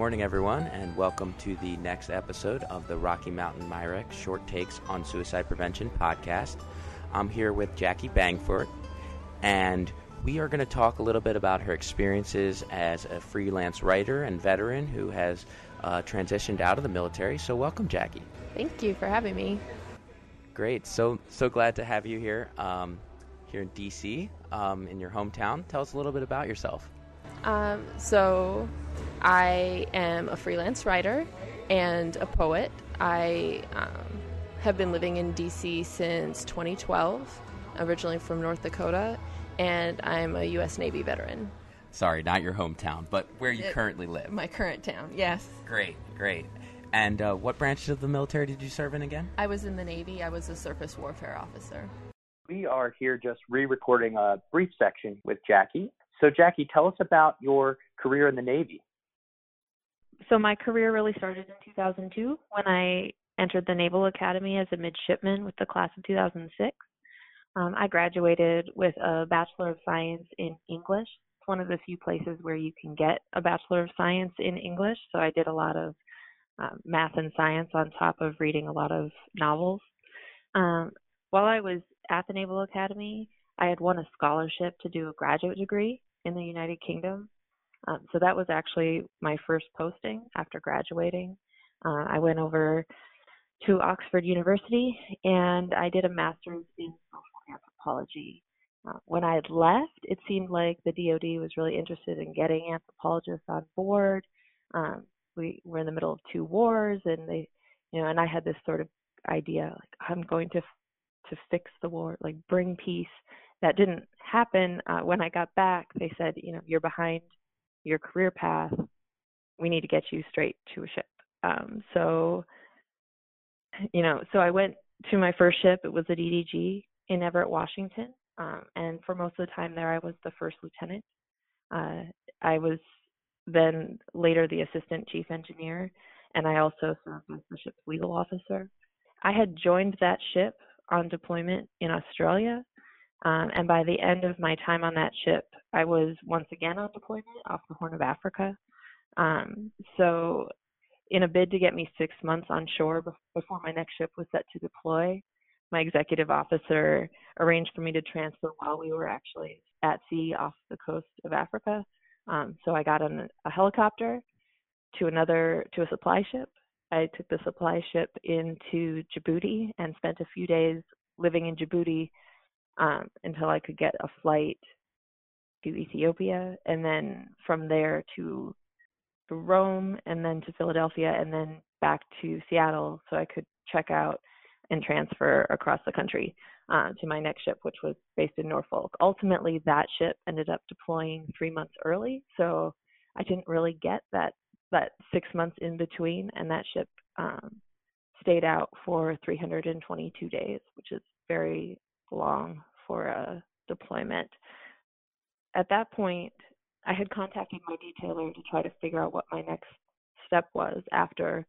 morning, everyone, and welcome to the next episode of the Rocky Mountain MIRECC Short Takes on Suicide Prevention podcast. I'm here with Jackie Bangford, and we are going to talk a little bit about her experiences as a freelance writer and veteran who has uh, transitioned out of the military. So, welcome, Jackie. Thank you for having me. Great. So, so glad to have you here, um, here in DC, um, in your hometown. Tell us a little bit about yourself. Um, so, I am a freelance writer and a poet. I um, have been living in DC since 2012, originally from North Dakota, and I'm a U.S. Navy veteran. Sorry, not your hometown, but where you It- currently live. My current town, yes. Great, great. And uh, what branch of the military did you serve in again? I was in the Navy. I was a surface warfare officer. We are here just re recording a brief section with Jackie. So, Jackie, tell us about your career in the Navy. So my career really started in 2002 when I entered the Naval Academy as a midshipman with the class of 2006. Um, I graduated with a Bachelor of Science in English. It's one of the few places where you can get a Bachelor of Science in English. So I did a lot of um, math and science on top of reading a lot of novels. Um, while I was at the Naval Academy, I had won a scholarship to do a graduate degree in the United Kingdom. Um, so that was actually my first posting after graduating. Uh, I went over to Oxford University and I did a master's in social anthropology. Uh, when I left, it seemed like the DoD was really interested in getting anthropologists on board. Um, we were in the middle of two wars, and they, you know, and I had this sort of idea like I'm going to to fix the war, like bring peace. That didn't happen. Uh, when I got back, they said, you know, you're behind your career path. We need to get you straight to a ship. Um, so, you know, so I went to my first ship. It was at DDG in Everett, Washington. Um, and for most of the time there, I was the first lieutenant. Uh, I was then later the assistant chief engineer, and I also served as the ship's legal officer. I had joined that ship on deployment in Australia, um, and by the end of my time on that ship, I was once again on deployment off the Horn of Africa. Um, so, in a bid to get me six months on shore before my next ship was set to deploy, my executive officer arranged for me to transfer while we were actually at sea off the coast of Africa. Um, so I got on a helicopter to another to a supply ship. I took the supply ship into Djibouti and spent a few days living in Djibouti um, until I could get a flight to Ethiopia, and then from there to to Rome, and then to Philadelphia, and then back to Seattle, so I could check out and transfer across the country uh, to my next ship, which was based in Norfolk. Ultimately, that ship ended up deploying three months early, so I didn't really get that that six months in between, and that ship um, stayed out for 322 days, which is very long for a deployment. At that point, I had contacted my detailer to try to figure out what my next step was after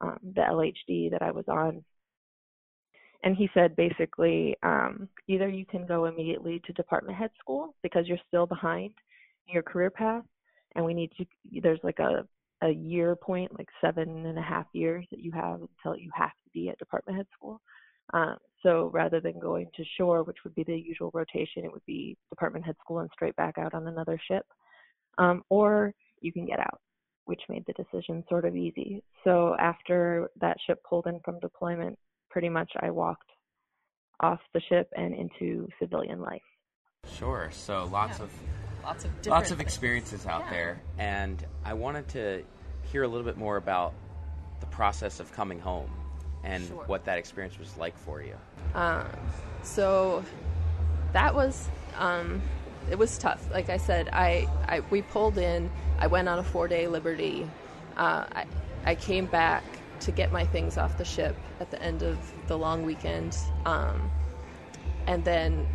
um, the LHD that I was on. And he said basically, um, either you can go immediately to department head school because you're still behind in your career path, and we need to. There's like a a year point, like seven and a half years that you have until you have to be at department head school. Um, so rather than going to shore, which would be the usual rotation, it would be department head school and straight back out on another ship. Um, or you can get out, which made the decision sort of easy. So after that ship pulled in from deployment, pretty much I walked off the ship and into civilian life. Sure. So lots Yeah. of Lots of different lots of things. experiences out Yeah. there, and I wanted to hear a little bit more about the process of coming home and Sure. what that experience was like for you. Um, so that was um, it was tough. Like I said, I, I we pulled in. I went on a four day liberty. Uh, I I came back to get my things off the ship at the end of the long weekend, um, and then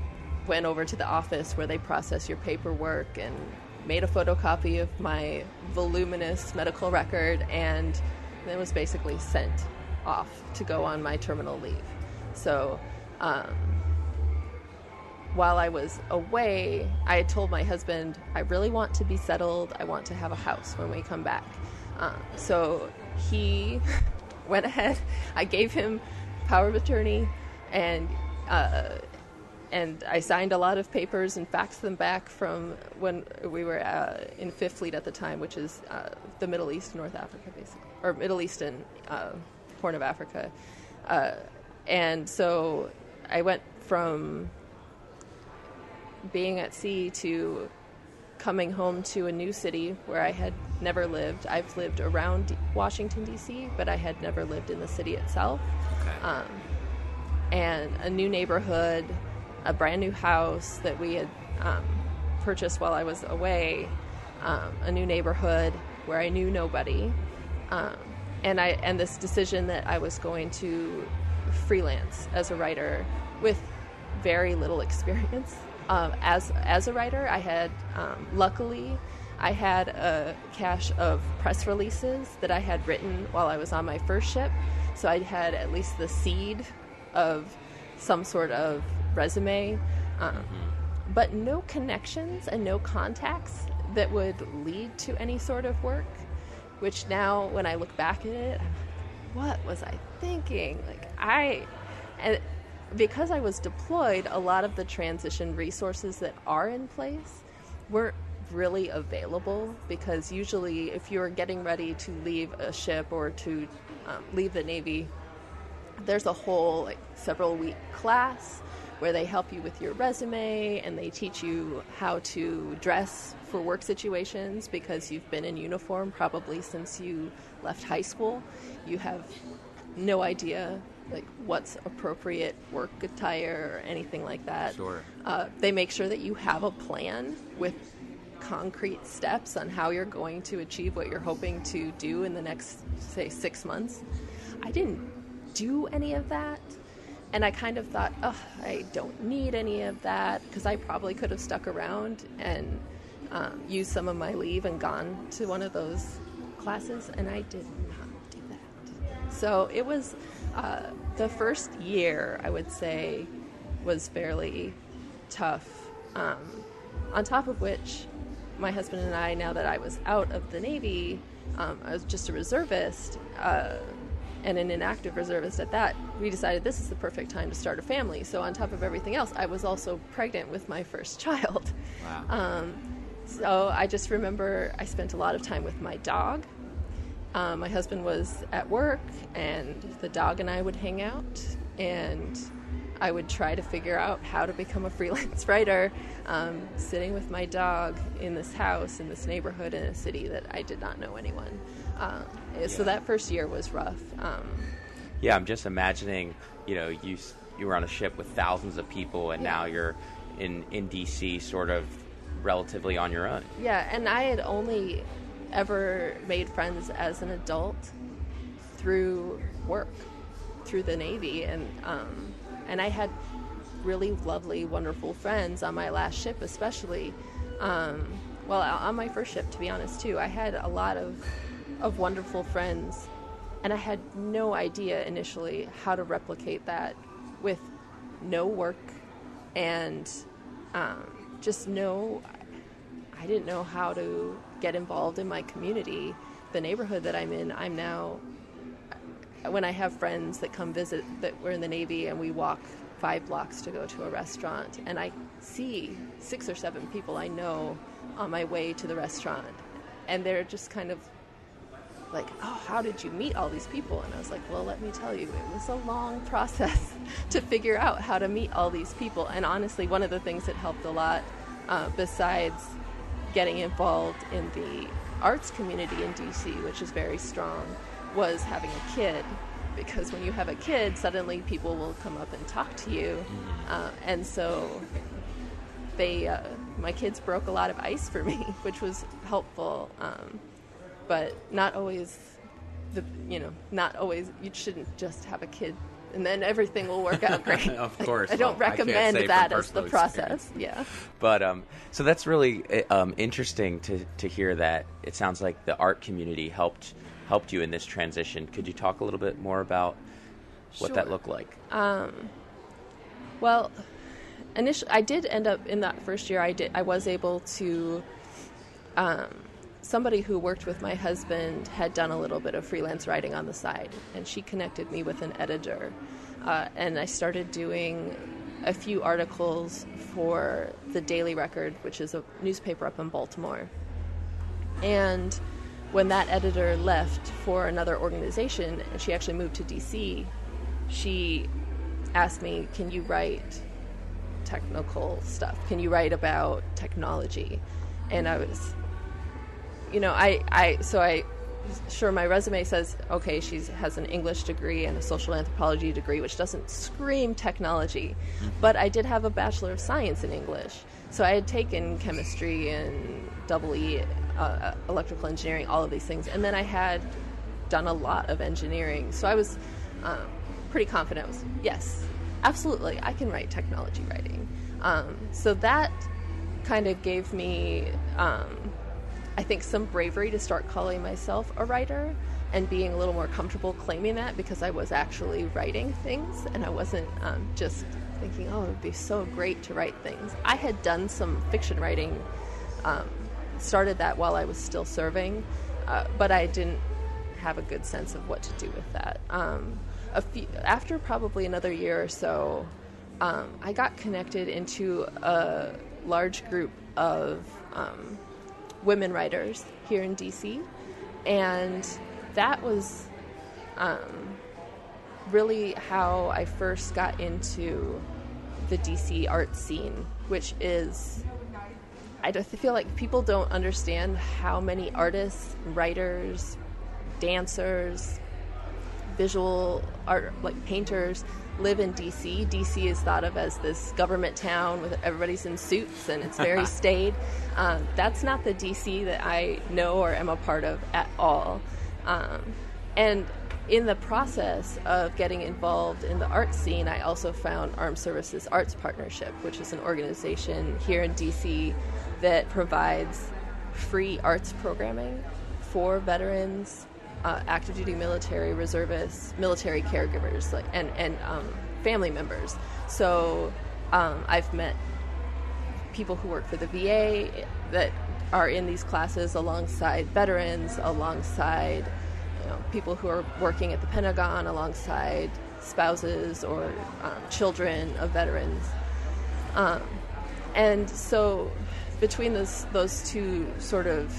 went over to the office where they process your paperwork and made a photocopy of my voluminous medical record and then was basically sent off to go on my terminal leave. So, um, while I was away, I had told my husband, I really want to be settled. I want to have a house when we come back. Um, so he went ahead. I gave him power of attorney, and uh, and I signed a lot of papers and faxed them back from when we were uh, in Fifth Fleet at the time, which is uh, the Middle East, North Africa, basically, or Middle East and uh, Horn of Africa. Uh, and so I went from being at sea to coming home to a new city where I had never lived. I've lived around D- Washington, D.C., but I had never lived in the city itself. Okay. Um, and a new neighborhood, a brand new house that we had um, purchased while I was away, um, a new neighborhood where I knew nobody, um, and I and this decision that I was going to freelance as a writer with very little experience um, as as a writer. I had um, luckily. I had a cache of press releases that I had written while I was on my first ship, so I had at least the seed of some sort of resume, um, but no connections and no contacts that would lead to any sort of work. Which now, when I look back at it, like, what was I thinking? Like I, and because I was deployed, a lot of the transition resources that are in place weren't really available because usually if you're getting ready to leave a ship or to um, leave the Navy, there's a whole like several week class where they help you with your resume and they teach you how to dress for work situations because you've been in uniform probably since you left high school. You have no idea like what's appropriate work attire or anything like that. Sure. Uh, they make sure that you have a plan with concrete steps on how you're going to achieve what you're hoping to do in the next, say, six months. I didn't do any of that. And I kind of thought, oh, I don't need any of that because I probably could have stuck around and um, used some of my leave and gone to one of those classes. And I did not do that. So it was uh, the first year, I would say, was fairly tough. Um, on top of which, my husband and I, now that I was out of the Navy, um, I was just a reservist uh, and an inactive reservist at that. We decided this is the perfect time to start a family. So, on top of everything else, I was also pregnant with my first child. Wow. Um, so, I just remember I spent a lot of time with my dog. Um, my husband was at work, and the dog and I would hang out, and I would try to figure out how to become a freelance writer, um, sitting with my dog in this house in this neighborhood in a city that I did not know anyone. Um, So that first year was rough. Um, Yeah, I'm just imagining, you know, you you were on a ship with thousands of people, and now you're in in DC, sort of relatively on your own. yeah, and I had only ever made friends as an adult through work, through the Navy, and um, and I had really lovely, wonderful friends on my last ship, especially. Um, well, on my first ship, to be honest, too, I had a lot of of wonderful friends, and I had no idea initially how to replicate that with no work and um, just no. I didn't know how to get involved in my community, the neighborhood that I'm in. I'm now when I have friends that come visit that were in the Navy and we walk five blocks to go to a restaurant and I see six or seven people I know on my way to the restaurant and they're just kind of like, oh, how did you meet all these people? And I was like, well, let me tell you, it was a long process to figure out how to meet all these people. And honestly, one of the things that helped a lot, uh, besides getting involved in the arts community in DC, which is very strong, was having a kid. Because when you have a kid, suddenly people will come up and talk to you. Uh, and so they, uh, my kids broke a lot of ice for me, which was helpful. Um, but not always the you know not always you shouldn't just have a kid and then everything will work out great Of course. i don't Well, recommend from that as the process yeah But um, so that's really uh, um, interesting to, to hear that it sounds like the art community helped helped you in this transition. Could you talk a little bit more about what that looked like? Um, well initially i did end up in that first year i did i was able to um, somebody who worked with my husband had done a little bit of freelance writing on the side, and she connected me with an editor. Uh, and I started doing a few articles for the Daily Record, which is a newspaper up in Baltimore. And when that editor left for another organization, and she actually moved to DC, she asked me, Can you write technical stuff? Can you write about technology? And I was, you know, I, I so I sure my resume says okay she has an english degree and a social anthropology degree which doesn't scream technology mm-hmm. but i did have a bachelor of science in english. So i had taken chemistry and double e uh, uh, electrical engineering all of these things and then i had done a lot of engineering. So i was um, pretty confident. Was yes absolutely i can write technology writing. Um, so that kind of gave me um, I think, some bravery to start calling myself a writer and being a little more comfortable claiming that because I was actually writing things and I wasn't um, just thinking, oh, it would be so great to write things. I had done some fiction writing, um, started that while I was still serving, uh, but I didn't have a good sense of what to do with that. Um, few, after probably another year or so, um, I got connected into a large group of um, women writers here in DC, and that was um, really how I first got into the DC art scene, which is I feel like people don't understand how many artists, writers, dancers, visual art like painters live in DC. DC is thought of as this government town with everybody's in suits and it's very staid. Um, that's not the DC that I know or am a part of at all. Um, and in the process of getting involved in the art scene, I also found Armed Services Arts Partnership, which is an organization here in DC that provides free arts programming for veterans, uh, active duty military reservists, military caregivers, like and and um, family members. So um, I've met people who work for the VA that are in these classes alongside veterans, alongside you know, people who are working at the Pentagon, alongside spouses or um, children of veterans. Um, and so between those those two sort of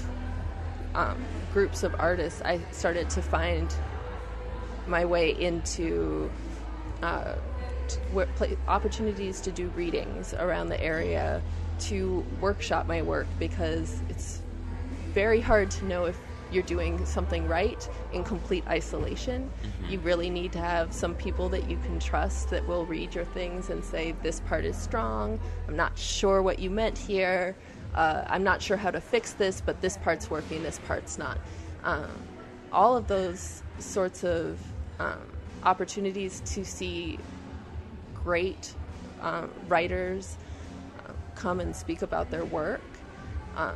um, groups of artists, I started to find my way into uh, opportunities to do readings around the area, to workshop my work because it's very hard to know if you're doing something right in complete isolation. Mm-hmm. You really need to have some people that you can trust that will read your things and say, This part is strong. I'm not sure what you meant here uh, I'm not sure how to fix this, but this part's working, this part's not. Um, all of those sorts of um, opportunities to see great um, writers uh, come and speak about their work. Um,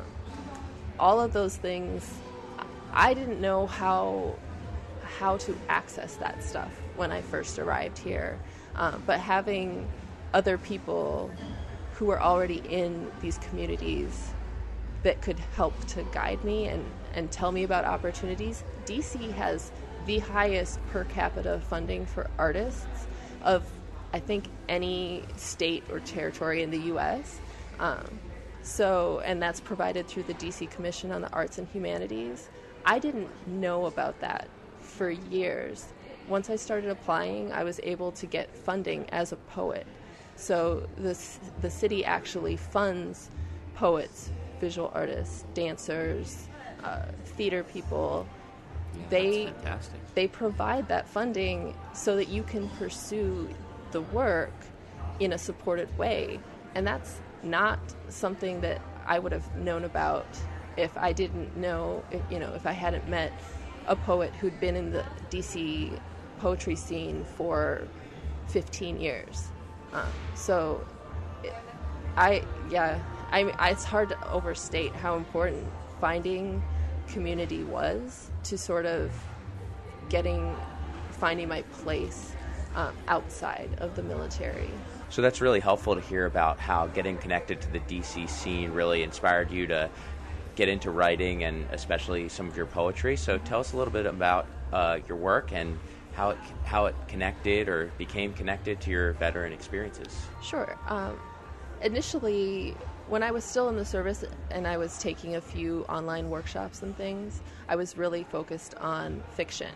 all of those things, I didn't know how how to access that stuff when I first arrived here. Um, but having other people who are already in these communities that could help to guide me and, and tell me about opportunities. DC has the highest per capita funding for artists of, I think, any state or territory in the U.S. Um, so, and that's provided through the DC Commission on the Arts and Humanities. I didn't know about that for years. Once I started applying, I was able to get funding as a poet. So the the city actually funds poets, visual artists, dancers, uh, theater people. Yeah, they they provide that funding so that you can pursue the work in a supported way, and that's not something that I would have known about if I didn't know, if, you know, if I hadn't met a poet who'd been in the DC poetry scene for 15 years. Um, so, I yeah, I, I it's hard to overstate how important finding community was to sort of getting finding my place um, outside of the military. So that's really helpful to hear about how getting connected to the DC scene really inspired you to get into writing and especially some of your poetry. So tell us a little bit about uh, your work and how it how it connected or became connected to your veteran experiences. Sure. Um, initially, when I was still in the service and I was taking a few online workshops and things, I was really focused on fiction,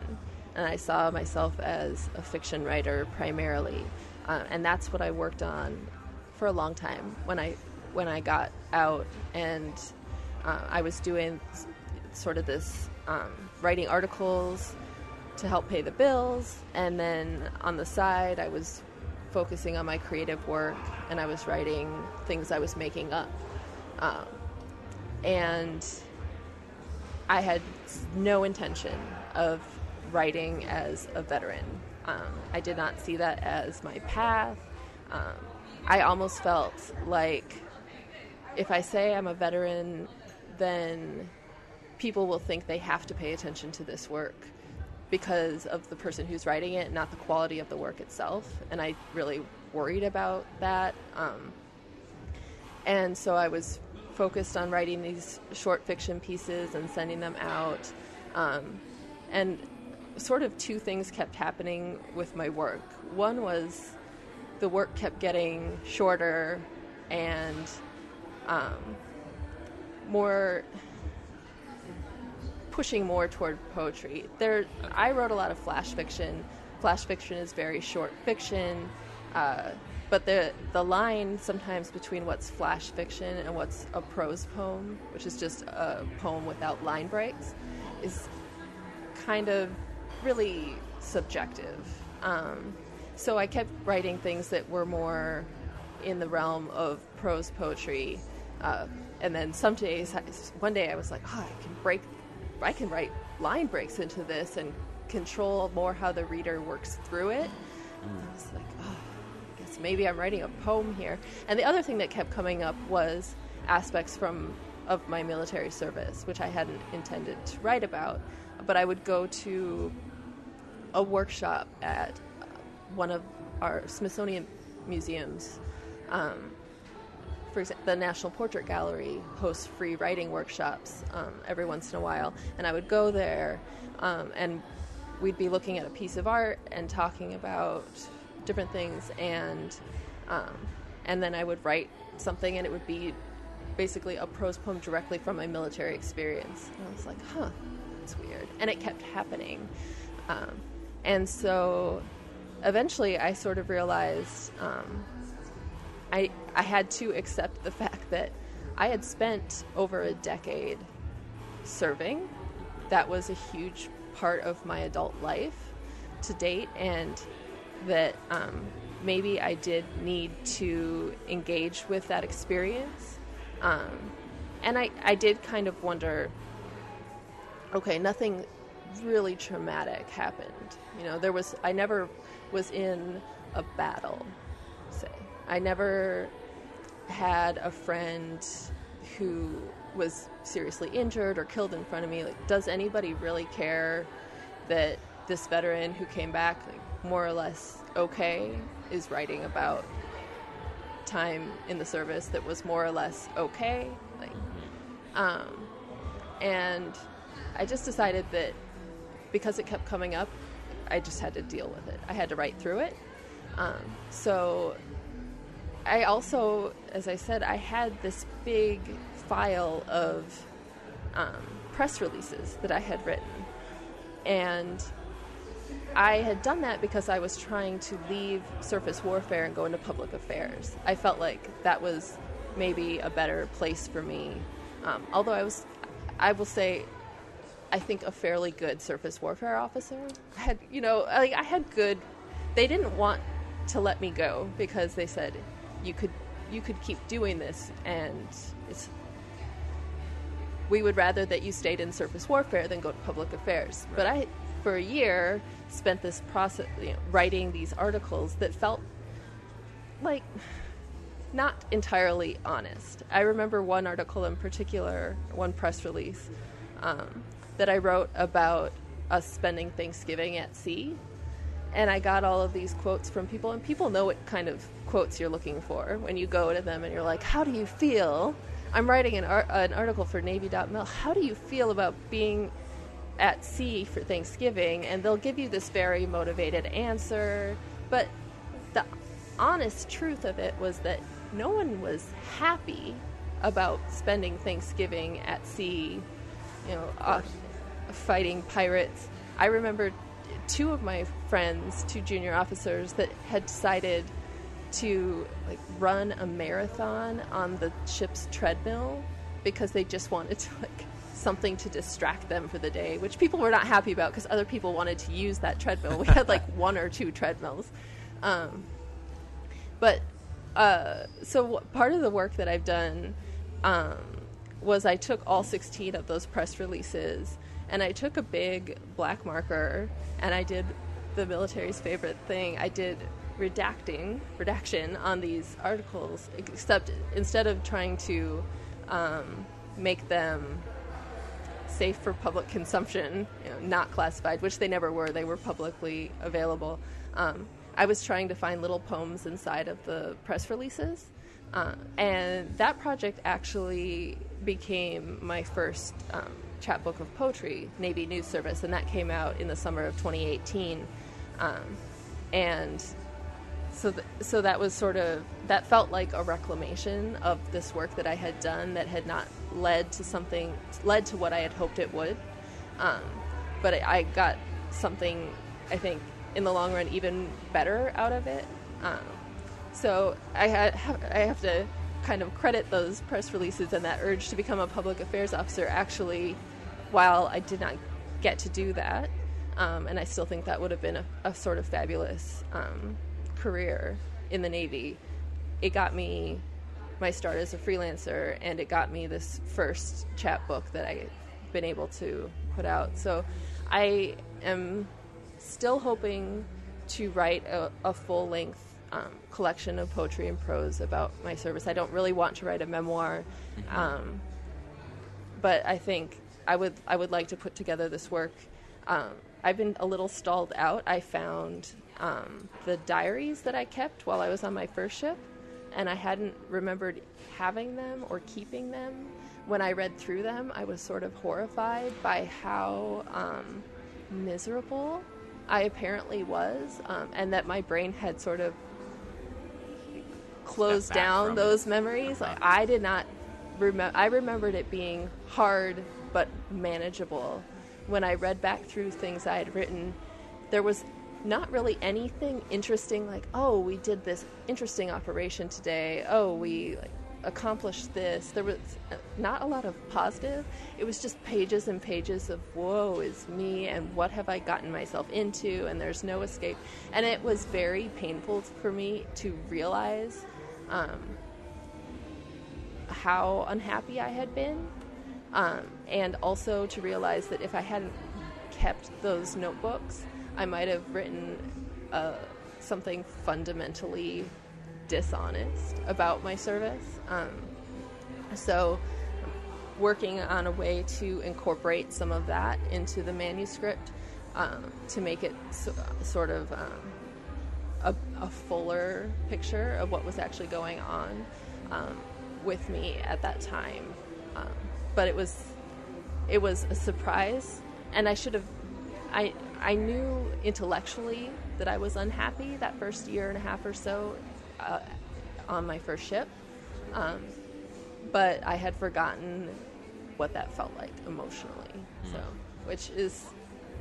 and I saw myself as a fiction writer primarily, uh, and that's what I worked on for a long time when I when I got out and uh, I was doing sort of this um, writing articles to help pay the bills, and then on the side, I was focusing on my creative work and I was writing things I was making up. Um, and I had no intention of writing as a veteran. Um, I did not see that as my path. Um, I almost felt like if I say I'm a veteran, then people will think they have to pay attention to this work because of the person who's writing it, not the quality of the work itself. And I really worried about that. Um, and so I was focused on writing these short fiction pieces and sending them out. Um, and sort of two things kept happening with my work. One was the work kept getting shorter and um, more pushing more toward poetry. There, I wrote a lot of flash fiction. Flash fiction is very short fiction, uh, but the the line sometimes between what's flash fiction and what's a prose poem, which is just a poem without line breaks, is kind of really subjective. Um, so I kept writing things that were more in the realm of prose poetry. Uh, and then some days, one day I was like, oh, I can break I can write line breaks into this and control more how the reader works through it. Mm. I was like, oh, I guess maybe I'm writing a poem here. And the other thing that kept coming up was aspects from of my military service, which I hadn't intended to write about. But I would go to a workshop at one of our Smithsonian museums um, for example, the National Portrait Gallery hosts free writing workshops um, every once in a while, and I would go there, um, and we'd be looking at a piece of art and talking about different things, and um, and then I would write something, and it would be basically a prose poem directly from my military experience. And I was like, huh, that's weird, and it kept happening, um, and so eventually I sort of realized um, I I had to accept the fact that I had spent over a decade serving. That was a huge part of my adult life to date, and that um, maybe I did need to engage with that experience. Um, and I, I did kind of wonder okay, nothing really traumatic happened. You know, there was, I never was in a battle I never had a friend who was seriously injured or killed in front of me. Like, does anybody really care that this veteran who came back, like, more or less okay, is writing about time in the service that was more or less okay? Like, um, and I just decided that because it kept coming up, I just had to deal with it. I had to write through it. Um, so I also, as I said, I had this big file of um, press releases that I had written. And I had done that because I was trying to leave surface warfare and go into public affairs. I felt like that was maybe a better place for me. Um, although I was, I will say, I think a fairly good surface warfare officer. I had, you know, like I had good. They didn't want to let me go because they said you could you could keep doing this and it's we would rather that you stayed in surface warfare than go to public affairs. Right. but i for a year spent this process you know, writing these articles that felt like not entirely honest. I remember one article in particular one press release um, that i wrote about us spending thanksgiving at sea and I got all of these quotes from people, and people know what kind of quotes you're looking for when you go to them and you're like, "How do you feel I'm writing an, ar- an article for Navy.mil. How do you feel about being at sea for Thanksgiving? And they'll give you this very motivated answer. But the honest truth of it was that no one was happy about spending Thanksgiving at sea, you know, uh, fighting pirates. I remember two of my friends, two junior officers, that had decided to like run a marathon on the ship's treadmill because they just wanted to like something to distract them for the day, which people were not happy about because other people wanted to use that treadmill. We had like one or two treadmills. Um, but uh, so w- part of the work that I've done um, was I took all 16 of those press releases and I took a big black marker and I did the military's favorite thing. I did redacting, redaction on these articles, except instead of trying to um, make them safe for public consumption, you know, not classified, which they never were, they were publicly available. Um, I was trying to find little poems inside of the press releases. Uh, and that project actually became my first um, chapbook of poetry, Navy News Service, and that came out in the summer of 2018. Um, and so, th- so that was sort of that felt like a reclamation of this work that I had done that had not led to something led to what I had hoped it would. Um, but I, got something, I think, in the long run, even better out of it. Um, so I had I have to kind of credit those press releases and that urge to become a public affairs officer. Actually, while I did not get to do that, um, and I still think that would have been a, a sort of fabulous um, career in the Navy, it got me my start as a freelancer, and it got me this first chapbook that I've been able to put out. So I am still hoping to write a, a full length um, collection of poetry and prose about my service. I don't really want to write a memoir, um, but I think I would I would like to put together this work. Um, I've been a little stalled out. I found um, the diaries that I kept while I was on my first ship, and I hadn't remembered having them or keeping them. When I read through them, I was sort of horrified by how um, miserable I apparently was, um, and that my brain had sort of closed down those it. memories. Uh-huh. Like, I did not remember. I remembered it being hard but manageable. When I read back through things I had written, there was not really anything interesting. Like, oh, we did this interesting operation today. Oh, we like, accomplished this. There was not a lot of positive. It was just pages and pages of woe is me and what have I gotten myself into, and there's no escape. And it was very painful for me to realize um, how unhappy I had been, um, and also to realize that if I hadn't kept those notebooks, I might have written uh, something fundamentally dishonest about my service. Um, so, working on a way to incorporate some of that into the manuscript um, to make it so, sort of um, a, a fuller picture of what was actually going on um, with me at that time. But it was it was a surprise, and I should have. I I knew intellectually that I was unhappy that first year and a half or so uh, on my first ship, um, but I had forgotten what that felt like emotionally. So, which is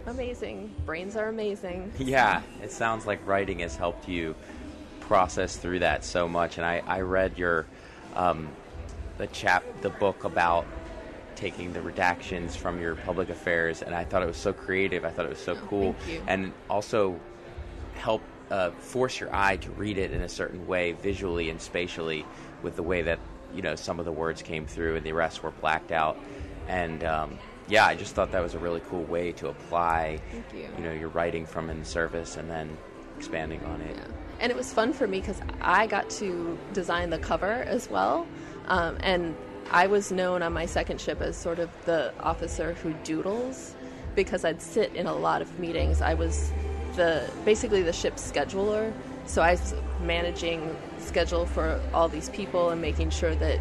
amazing. Brains are amazing. Yeah, it sounds like writing has helped you process through that so much. And I, I read your um, the chap the book about taking the redactions from your public affairs, and I thought it was so creative. I thought it was so cool, thank you. and also help uh, force your eye to read it in a certain way, visually and spatially, with the way that you know some of the words came through and the rest were blacked out. And um, yeah, I just thought that was a really cool way to apply, Thank you. you know, your writing from in service and then expanding on it. Yeah. And it was fun for me because I got to design the cover as well. Um, and I was known on my second ship as sort of the officer who doodles because I'd sit in a lot of meetings. I was the basically the ship's scheduler, so I was managing schedule for all these people and making sure that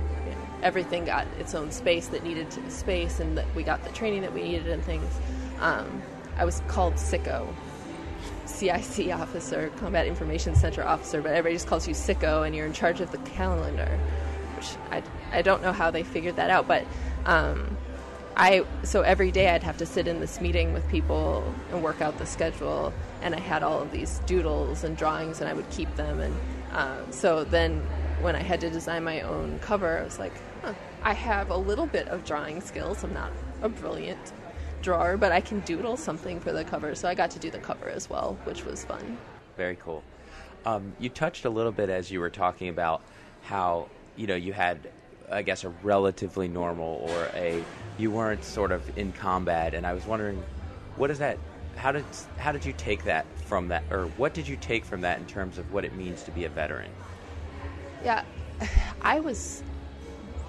everything got its own space that needed space, and that we got the training that we needed and things. Um, I was called sicko, CIC officer, Combat Information Center officer, but everybody just calls you sicko, and you're in charge of the calendar, which I, I don't know how they figured that out, but um, I so every day I'd have to sit in this meeting with people and work out the schedule, and I had all of these doodles and drawings, and I would keep them, and uh, so then when I had to design my own cover, I was like, huh, I have a little bit of drawing skills. I'm not a brilliant drawer, but I can doodle something for the cover. So I got to do the cover as well, which was fun. Very cool. Um, you touched a little bit as you were talking about how you know you had, I guess, a relatively normal or a you weren't sort of in combat, and I was wondering, what is that? How did how did you take that from that, or what did you take from that in terms of what it means to be a veteran? Yeah, I was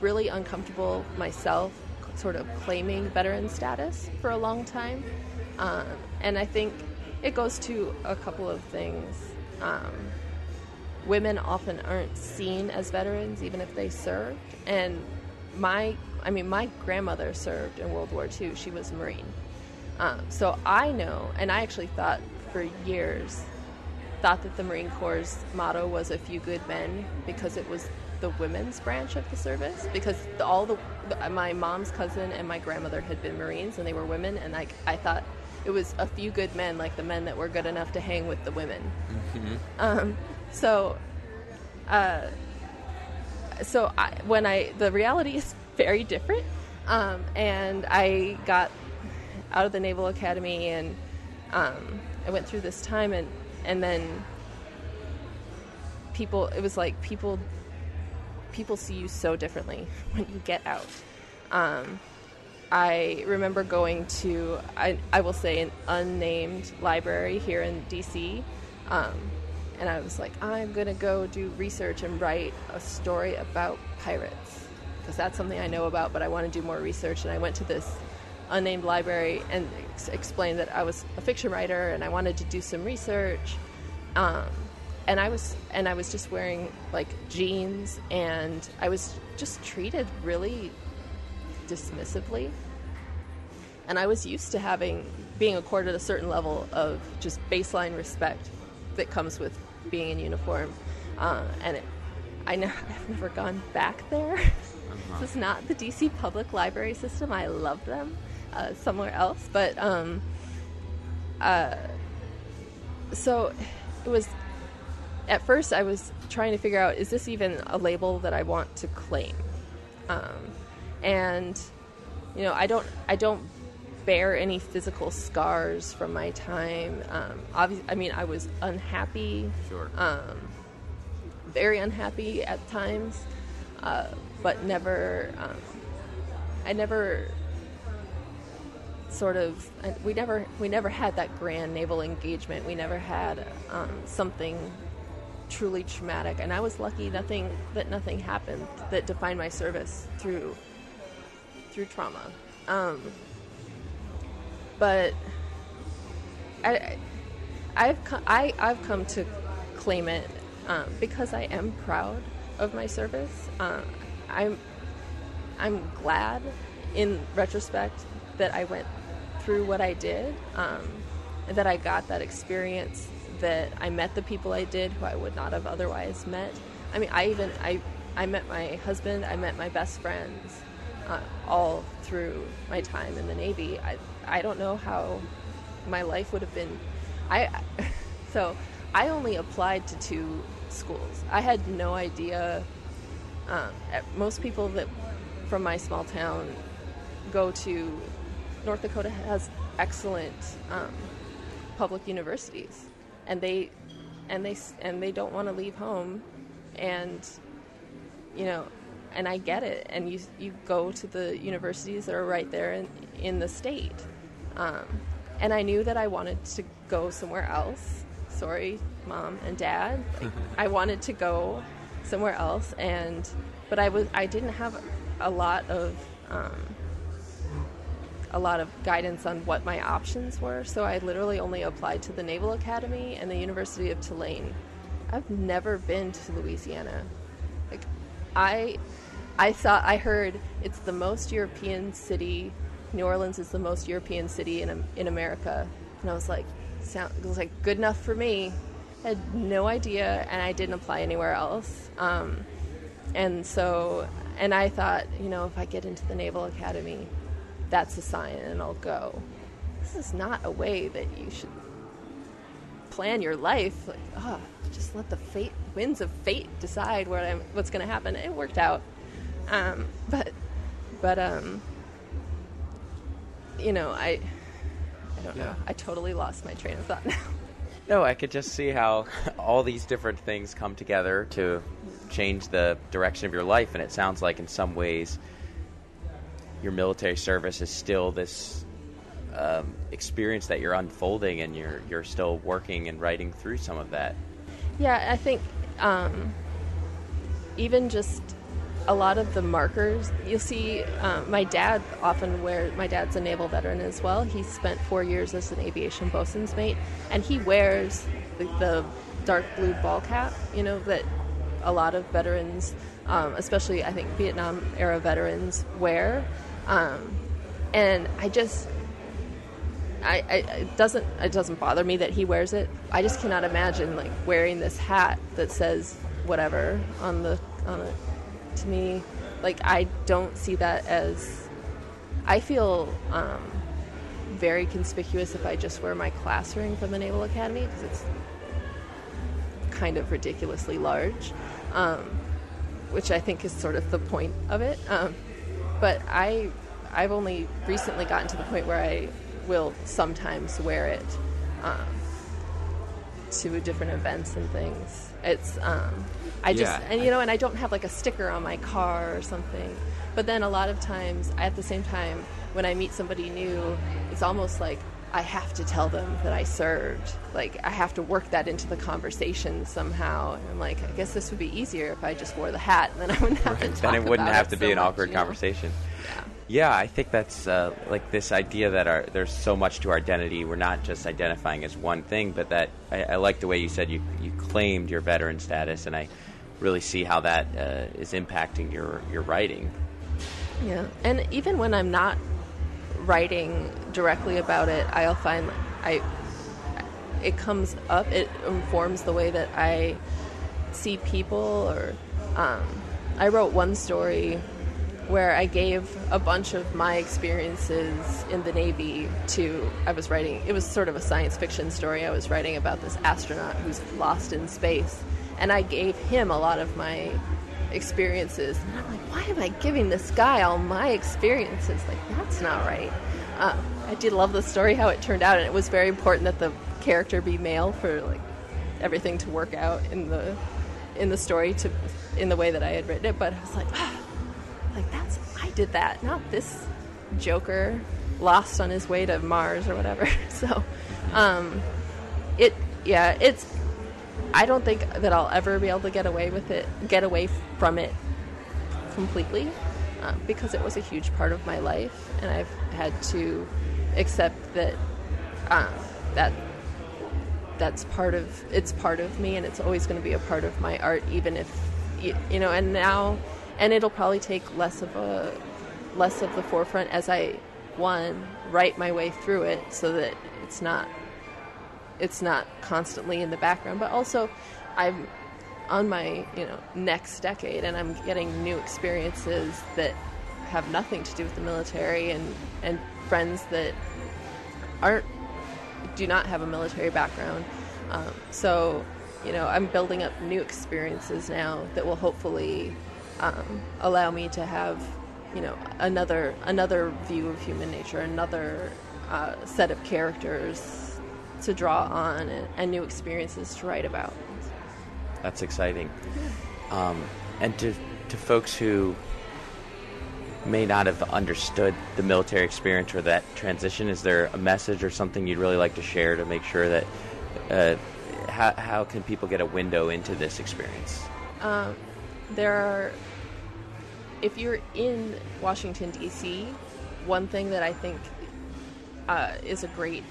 really uncomfortable myself sort of claiming veteran status for a long time. Um, and I think it goes to a couple of things. Um, women often aren't seen as veterans, even if they served. And my, I mean, my grandmother served in World War II. She was a Marine. Um, so I know, and I actually thought for years, thought that the Marine Corps' motto was "A few good men" because it was the women's branch of the service because all the, my mom's cousin and my grandmother had been Marines and they were women and I, I thought it was a few good men like the men that were good enough to hang with the women. Mm-hmm. Um, so, uh, so I, when I the reality is very different, um, and I got out of the Naval Academy and um, I went through this time and and then people it was like people people see you so differently when you get out. Um, I remember going to, I, I, will say, an unnamed library here in DC. And I was like, I'm going to go do research and write a story about pirates. Because that's something I know about, but I want to do more research. And I went to this unnamed library and ex- explained that I was a fiction writer and I wanted to do some research. Um, and I was and I was just wearing like jeans and I was just treated really dismissively. And I was used to having being accorded a certain level of just baseline respect that comes with being in uniform. Uh, and it, I know I've never gone back there. Uh-huh. this is not the DC public library system. I love them uh, somewhere else, but um, uh, so it was at first I was trying to figure out is this even a label that I want to claim, um, and you know I don't I don't bear any physical scars from my time. Um, obviously, I mean I was unhappy, sure, um, very unhappy at times, uh, but never um, I never sort of we never we never had that grand naval engagement. We never had um, something truly traumatic, and I was lucky nothing that nothing happened that defined my service through through trauma. Um, but I, I've I, I've come to claim it um, because I am proud of my service. Uh, I'm I'm glad in retrospect that I went through what I did, um, that I got that experience that I met the people I did who I would not have otherwise met. I mean, I even I I met my husband, I met my best friends, uh, all through my time in the Navy. I I don't know how my life would have been. I so I only applied to two schools. I had no idea. Um, most people that from my small town go to North Dakota has excellent um, public universities and they and they and they don't want to leave home and you know and I get it and you you go to the universities that are right there in, in the state um, and I knew that I wanted to go somewhere else sorry mom and dad I wanted to go somewhere else and but I was I didn't have a lot of um, a lot of guidance on what my options were. So I literally only applied to the Naval Academy and the University of Tulane. I've never been to Louisiana. Like, I, I thought I heard it's the most European city. New Orleans is the most European city in in America, and I was like, sound it was like good enough for me. I had no idea, and I didn't apply anywhere else. Um, and so, and I thought, you know, if I get into the Naval Academy, that's a sign, and I'll go. This is not a way that you should plan your life. Like, oh, just let the fate winds of fate decide what I'm, what's going to happen. It worked out, um, but but um, you know, I I don't Yeah. know. I totally lost my train of thought now. No, I could just see how all these different things come together to change the direction of your life, and it sounds like in some ways your military service is still this um, experience that you're unfolding, and you're you're still working and writing through some of that. Yeah, I think um, even just a lot of the markers you'll see. Um, my dad often wears. My dad's a naval veteran as well. He spent four years as an aviation bosun's mate, and he wears the, the dark blue ball cap. You know that a lot of veterans, um, especially I think Vietnam era veterans, wear. Um, and I just I, I it doesn't it doesn't bother me that he wears it. I just cannot imagine like wearing this hat that says whatever on the on it. To me, like I don't see that as. I feel um, very conspicuous if I just wear my class ring from the Naval Academy because it's kind of ridiculously large, um, which I think is sort of the point of it. Um, but I, I've only recently gotten to the point where I will sometimes wear it um, to different events and things. It's um, I just Yeah. and you know, and I don't have like a sticker on my car or something. But then a lot of times, at the same time, when I meet somebody new, it's almost like I have to tell them that I served. Like I have to work that into the conversation somehow. And I'm like, I guess this would be easier if I just wore the hat, and then I wouldn't have to talk then it wouldn't have it to so be an much, awkward you know? conversation. Yeah. I think that's uh, like this idea that our, there's so much to our identity. We're not just identifying as one thing, but that I, I like the way you said you you claimed your veteran status, and I really see how that uh, is impacting your your writing. Yeah, and even when I'm not writing directly about it, I'll find I it comes up. It informs the way that I see people. Or um, I wrote one story where I gave a bunch of my experiences in the Navy to. I was writing. It was sort of a science fiction story. I was writing about this astronaut who's lost in space, and I gave him a lot of my experiences. And I'm like, why am I giving this guy all my experiences? Like, that's not right. Uh, I did love the story, how it turned out, and it was very important that the character be male for like everything to work out in the in the story to in the way that I had written it. But I was like, ah, like that's I did that, not this Joker lost on his way to Mars or whatever. So, um, it yeah, it's I don't think that I'll ever be able to get away with it, get away from it completely, uh, because it was a huge part of my life, and I've had to accept that um, that that's part of it's part of me, and it's always going to be a part of my art, even if y- you know. And now, and it'll probably take less of a less of the forefront as I one write my way through it, so that it's not it's not constantly in the background, but also I'm on my you know next decade, and I'm getting new experiences that have nothing to do with the military, and and friends that aren't do not have a military background. Um, so you know I'm building up new experiences now that will hopefully um, allow me to have you know another another view of human nature, another uh, set of characters to draw on and, and new experiences to write about. That's exciting. Um, and to to folks who may not have understood the military experience or that transition, is there a message or something you'd really like to share to make sure that uh, how, how can people get a window into this experience? Um, there are, if you're in Washington, D.C., one thing that I think uh, is a great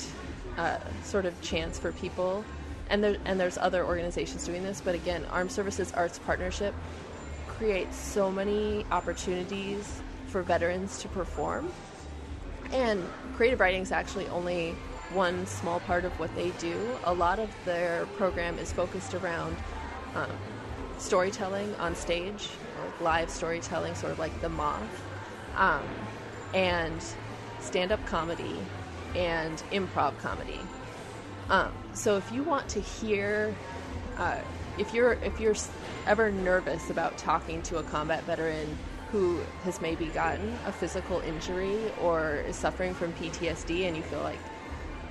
uh, sort of chance for people, and, there, and there's other organizations doing this, but again, Armed Services Arts Partnership creates so many opportunities for veterans to perform. And creative writing is actually only one small part of what they do. A lot of their program is focused around um, storytelling on stage, like live storytelling, sort of like the moth, um, and stand up comedy and improv comedy. Um, so if you want to hear, uh, if you're if you're ever nervous about talking to a combat veteran who has maybe gotten a physical injury or is suffering from PTSD, and you feel like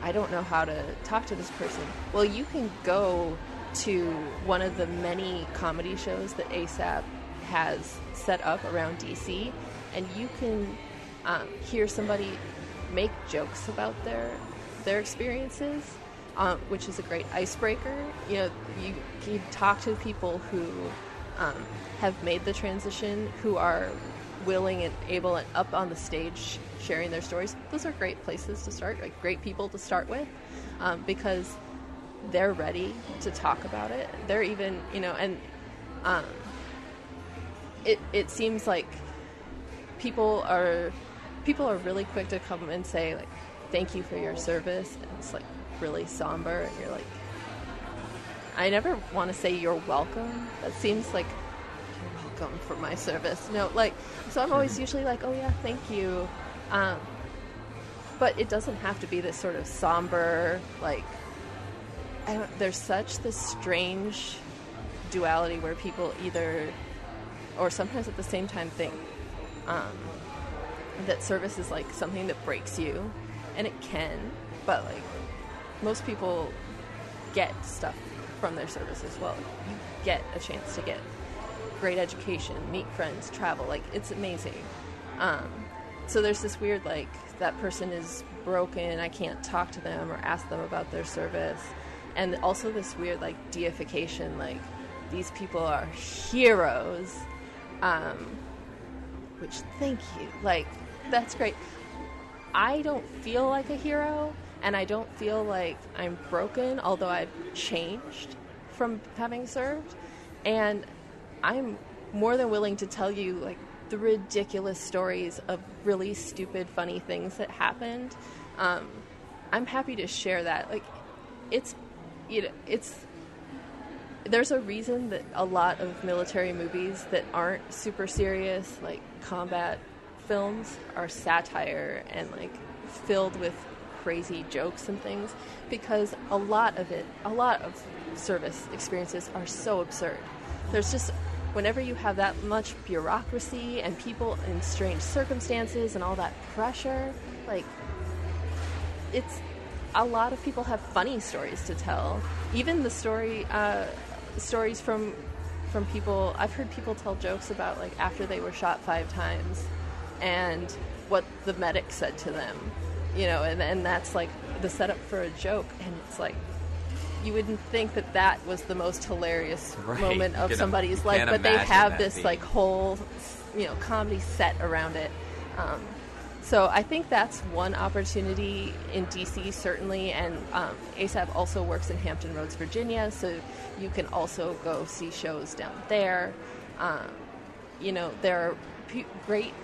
I don't know how to talk to this person, well, you can go to one of the many comedy shows that ASAP has set up around DC, and you can um, hear somebody make jokes about their their experiences, um, which is a great icebreaker. You know, you you talk to people who um, have made the transition, who are willing and able and up on the stage sharing their stories. Those are great places to start, like great people to start with, um, because they're ready to talk about it. They're even, you know, and um, it it seems like people are people are really quick to come and say like, "Thank you for your service." And it's like really somber, and you're like, I never want to say you're welcome. That seems like you're welcome for my service. No, like so I'm always usually like, "Oh yeah, thank you." Um, but it doesn't have to be this sort of somber like I don't, there's such this strange duality where people either, or sometimes at the same time, think um, that service is like something that breaks you, and it can, but like most people get stuff from their service as well. You get a chance to get great education, meet friends, travel. Like it's amazing. Um, so there's this weird like that person is broken. I can't talk to them or ask them about their service and also this weird like deification like these people are heroes um, which thank you. Like that's great. I don't feel like a hero and i don't feel like i'm broken although i've changed from having served. And i'm more than willing to tell you like the ridiculous stories of really stupid funny things that happened. Um, i'm happy to share that. Like it's you know, it's there's a reason that a lot of military movies that aren't super serious, like combat films, are satire and like filled with crazy jokes and things because a lot of it, a lot of service experiences are so absurd. There's just whenever you have that much bureaucracy and people in strange circumstances and all that pressure, like it's a lot of people have funny stories to tell. Even the story uh, stories from from people I've heard people tell jokes about like after they were shot five times and what the medic said to them, you know, and and that's like the setup for a joke, and it's like you wouldn't think that that was the most hilarious Right. moment of somebody's life, but they have this being- like whole, you know, comedy set around it. Um, so I think that's one opportunity in DC certainly, and um, ASAP also works in Hampton Roads, Virginia, so you can also go see shows down there. Um, you know, there are pe- great,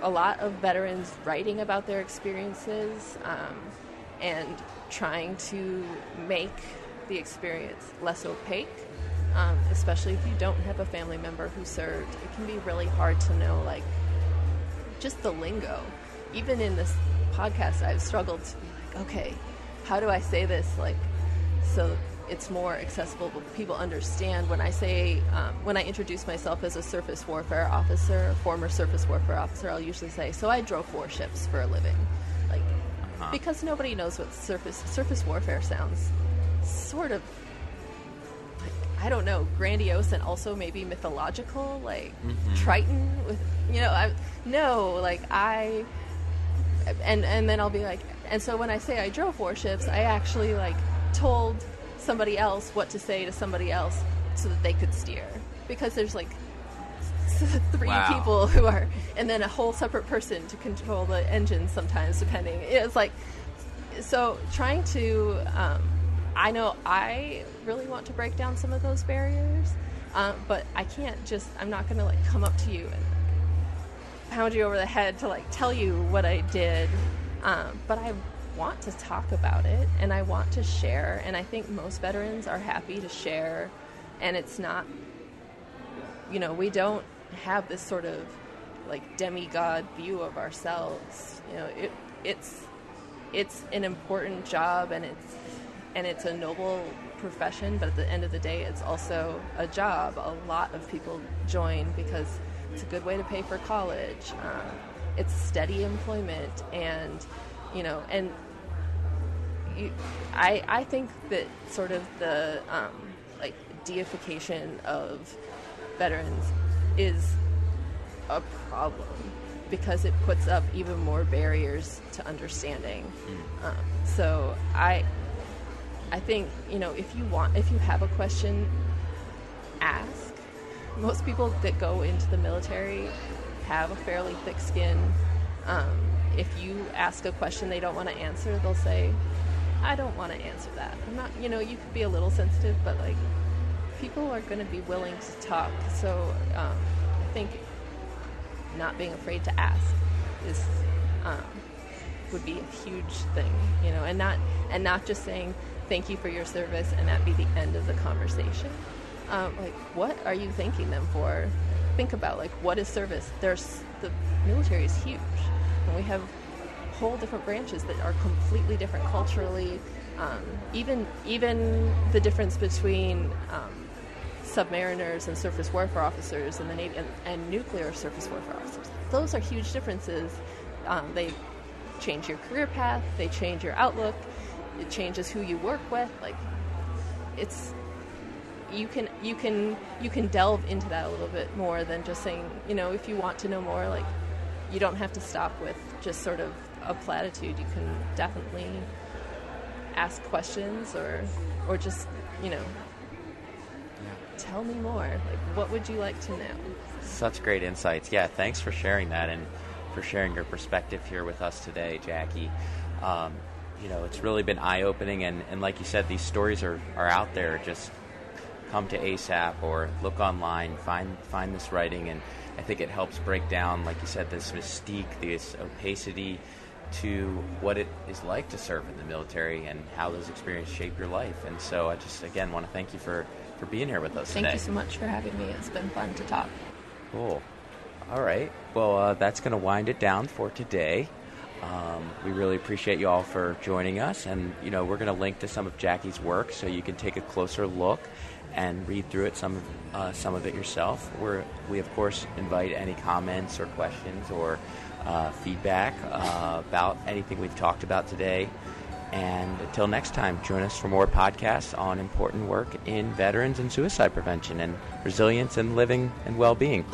a lot of veterans writing about their experiences um, and trying to make the experience less opaque. Um, especially if you don't have a family member who served, it can be really hard to know like just the lingo. Even in this podcast, I've struggled to be like, okay, how do I say this? Like so it's more accessible, but people understand when I say um, when I introduce myself as a surface warfare officer, former surface warfare officer, I'll usually say, so I drove warships for a living, like because nobody knows what surface surface warfare sounds. Sort of I don't know, grandiose and also maybe mythological, like Triton with you know, I no, like I and and then I'll be like and so when I say I drove warships, I actually like told somebody else what to say to somebody else so that they could steer. Because there's like three Wow. people who are and then a whole separate person to control the engine sometimes depending. It's like so trying to um, I know I really want to break down some of those barriers, um, but I can't just. I'm not going to like come up to you and pound you over the head to like tell you what I did. Um, but I want to talk about it and I want to share. And I think most veterans are happy to share. And it's not, you know, we don't have this sort of like demigod view of ourselves. You know, it it's it's an important job and it's and it's a noble profession, but at the end of the day, it's also a job. A lot of people join because it's a good way to pay for college. Um, it's steady employment, and you know, and you, I I think that sort of the um, like deification of veterans is a problem because it puts up even more barriers to understanding. Mm. Um, so I, I think you know if you want, if you have a question, ask. Most people that go into the military have a fairly thick skin. Um, if you ask a question they don't want to answer, they'll say, "I don't want to answer that." I'm not, you know, you could be a little sensitive, but like people are going to be willing to talk. So um, I think not being afraid to ask is um, would be a huge thing, you know, and not and not just saying thank you for your service and that be the end of the conversation. Um, like, what are you thanking them for? Think about like what is service. There's the military is huge, and we have whole different branches that are completely different culturally. Um, even even the difference between um, submariners and surface warfare officers in the Navy and, and nuclear surface warfare officers. Those are huge differences. Um, they change your career path, they change your outlook, it changes who you work with. Like, it's you can you can you can delve into that a little bit more than just saying you know if you want to know more like you don't have to stop with just sort of a platitude you can definitely ask questions or or just you know tell me more. Like, what would you like to know? Such great insights. Yeah, thanks for sharing that and for sharing your perspective here with us today, Jackie. Um, you know, it's really been eye opening, and, and like you said, these stories are, are out there. Just come to ASAP or look online, find find this writing, and I think it helps break down, like you said, this mystique, this opacity to what it is like to serve in the military and how those experiences shape your life. And so I just again want to thank you for for being here with us Thank today. you so much for having me. It's been fun to talk. Cool. All right. Well, uh, that's going to wind it down for today. Um, we really appreciate you all for joining us, and you know we're going to link to some of Jackie's work so you can take a closer look and read through it some uh, some of it yourself. We're, we of course invite any comments or questions or uh, feedback uh, about anything we've talked about today. And until next time, join us for more podcasts on important work in veterans and suicide prevention and resilience and living and well being.